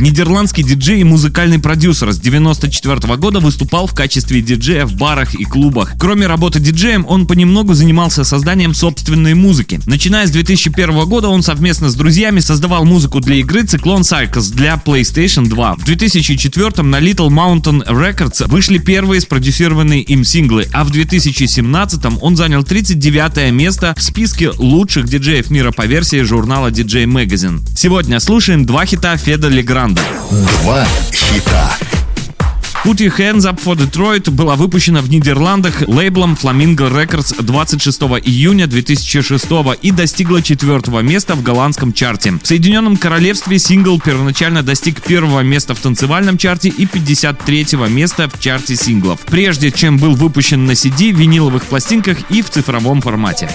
Нидерландский диджей и музыкальный продюсер с 94 года выступал в качестве диджея в барах и клубах. Кроме работы диджеем, он понемногу занимался созданием собственной музыки. Начиная с 2001 года он совместно с друзьями создавал музыку для игры Cyclone Cycles для PlayStation 2. В 2004 на Little Mountain Records вышли первые спродюсированные им синглы, а в 2017 он занял 39 место в списке лучших диджеев мира по версии журнала DJ Magazine. Сегодня слушаем два хита Феда Легранда. Два хита. Put Hands Up for Detroit была выпущена в Нидерландах лейблом Flamingo Records 26 июня 2006 и достигла четвертого места в голландском чарте. В Соединенном Королевстве сингл первоначально достиг первого места в танцевальном чарте и 53 места в чарте синглов, прежде чем был выпущен на CD, виниловых пластинках и в цифровом формате.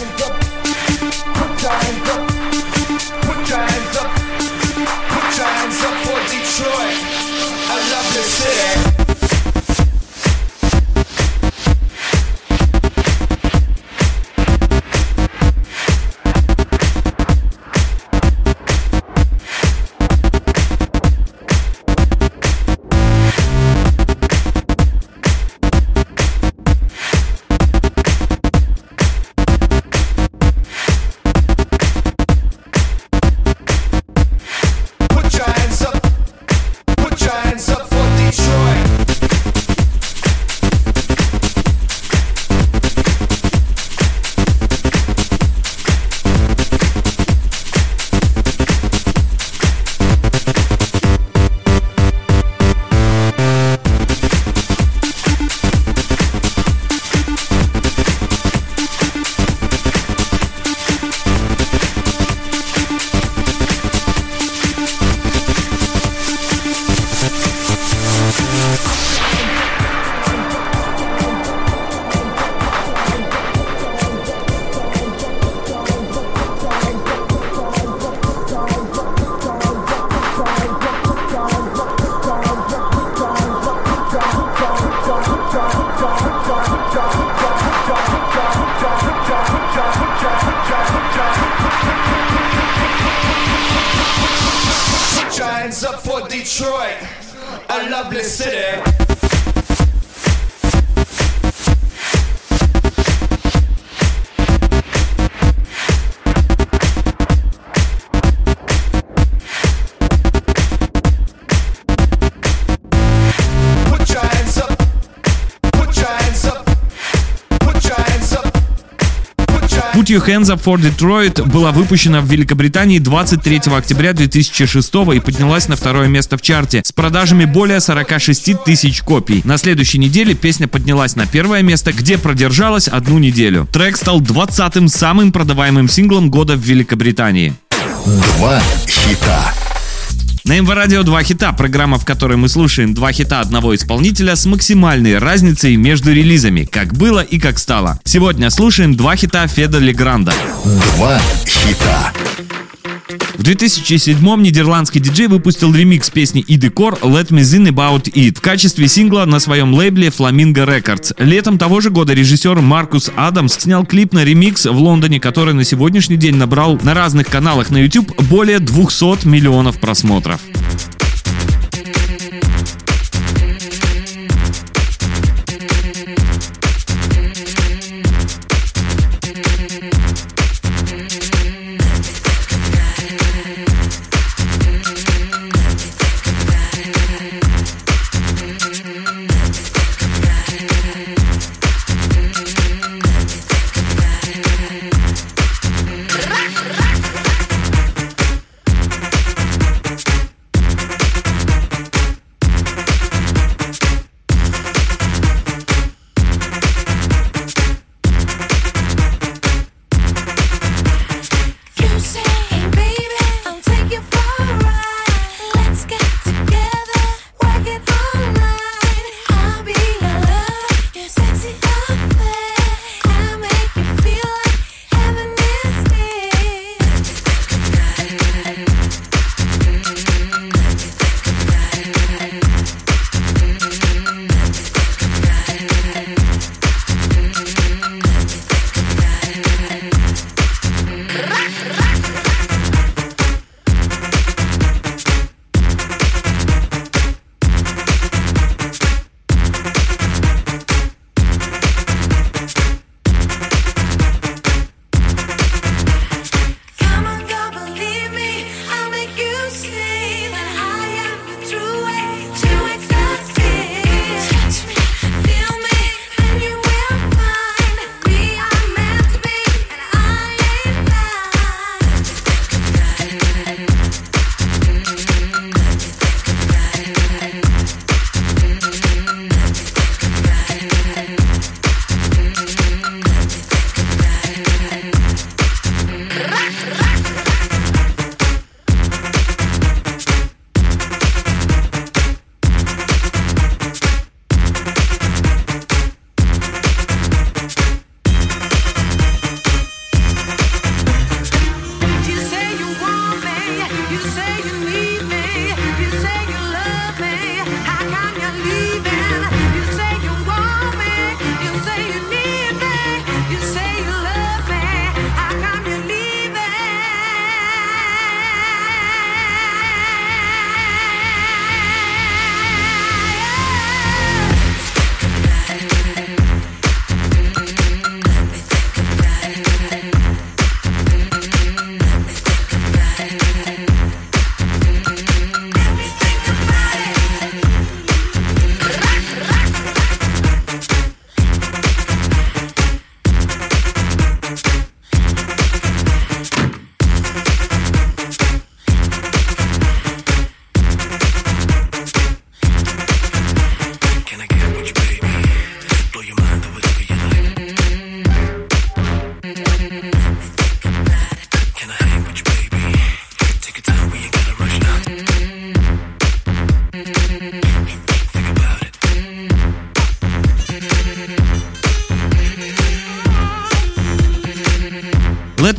Hands up for Detroit, a lovely city. Your Hands Up for Detroit была выпущена в Великобритании 23 октября 2006 и поднялась на второе место в чарте с продажами более 46 тысяч копий. На следующей неделе песня поднялась на первое место, где продержалась одну неделю. Трек стал 20-м самым продаваемым синглом года в Великобритании. Два хита. На МВ Радио два хита, программа, в которой мы слушаем два хита одного исполнителя с максимальной разницей между релизами, как было и как стало. Сегодня слушаем два хита Феда Легранда. Два хита. В 2007-м нидерландский диджей выпустил ремикс песни Иды Кор «Let Me Zin About It» в качестве сингла на своем лейбле Flamingo Records. Летом того же года режиссер Маркус Адамс снял клип на ремикс в Лондоне, который на сегодняшний день набрал на разных каналах на YouTube более 200 миллионов просмотров.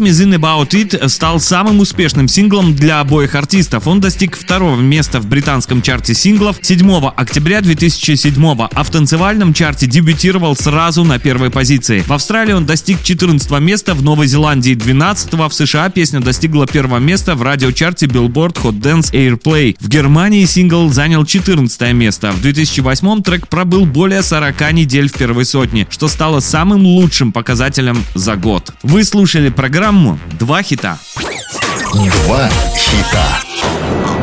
Zin About It стал самым успешным синглом для обоих артистов. Он достиг второго места в британском чарте синглов 7 октября 2007 а в танцевальном чарте дебютировал сразу на первой позиции. В Австралии он достиг 14 места, в Новой Зеландии 12 в США песня достигла первого места в радиочарте Billboard Hot Dance Airplay. В Германии сингл занял 14 место. В 2008 трек пробыл более 40 недель в первой сотне, что стало самым лучшим показателем за год. Вы слушали программу «Два хита». Два хита.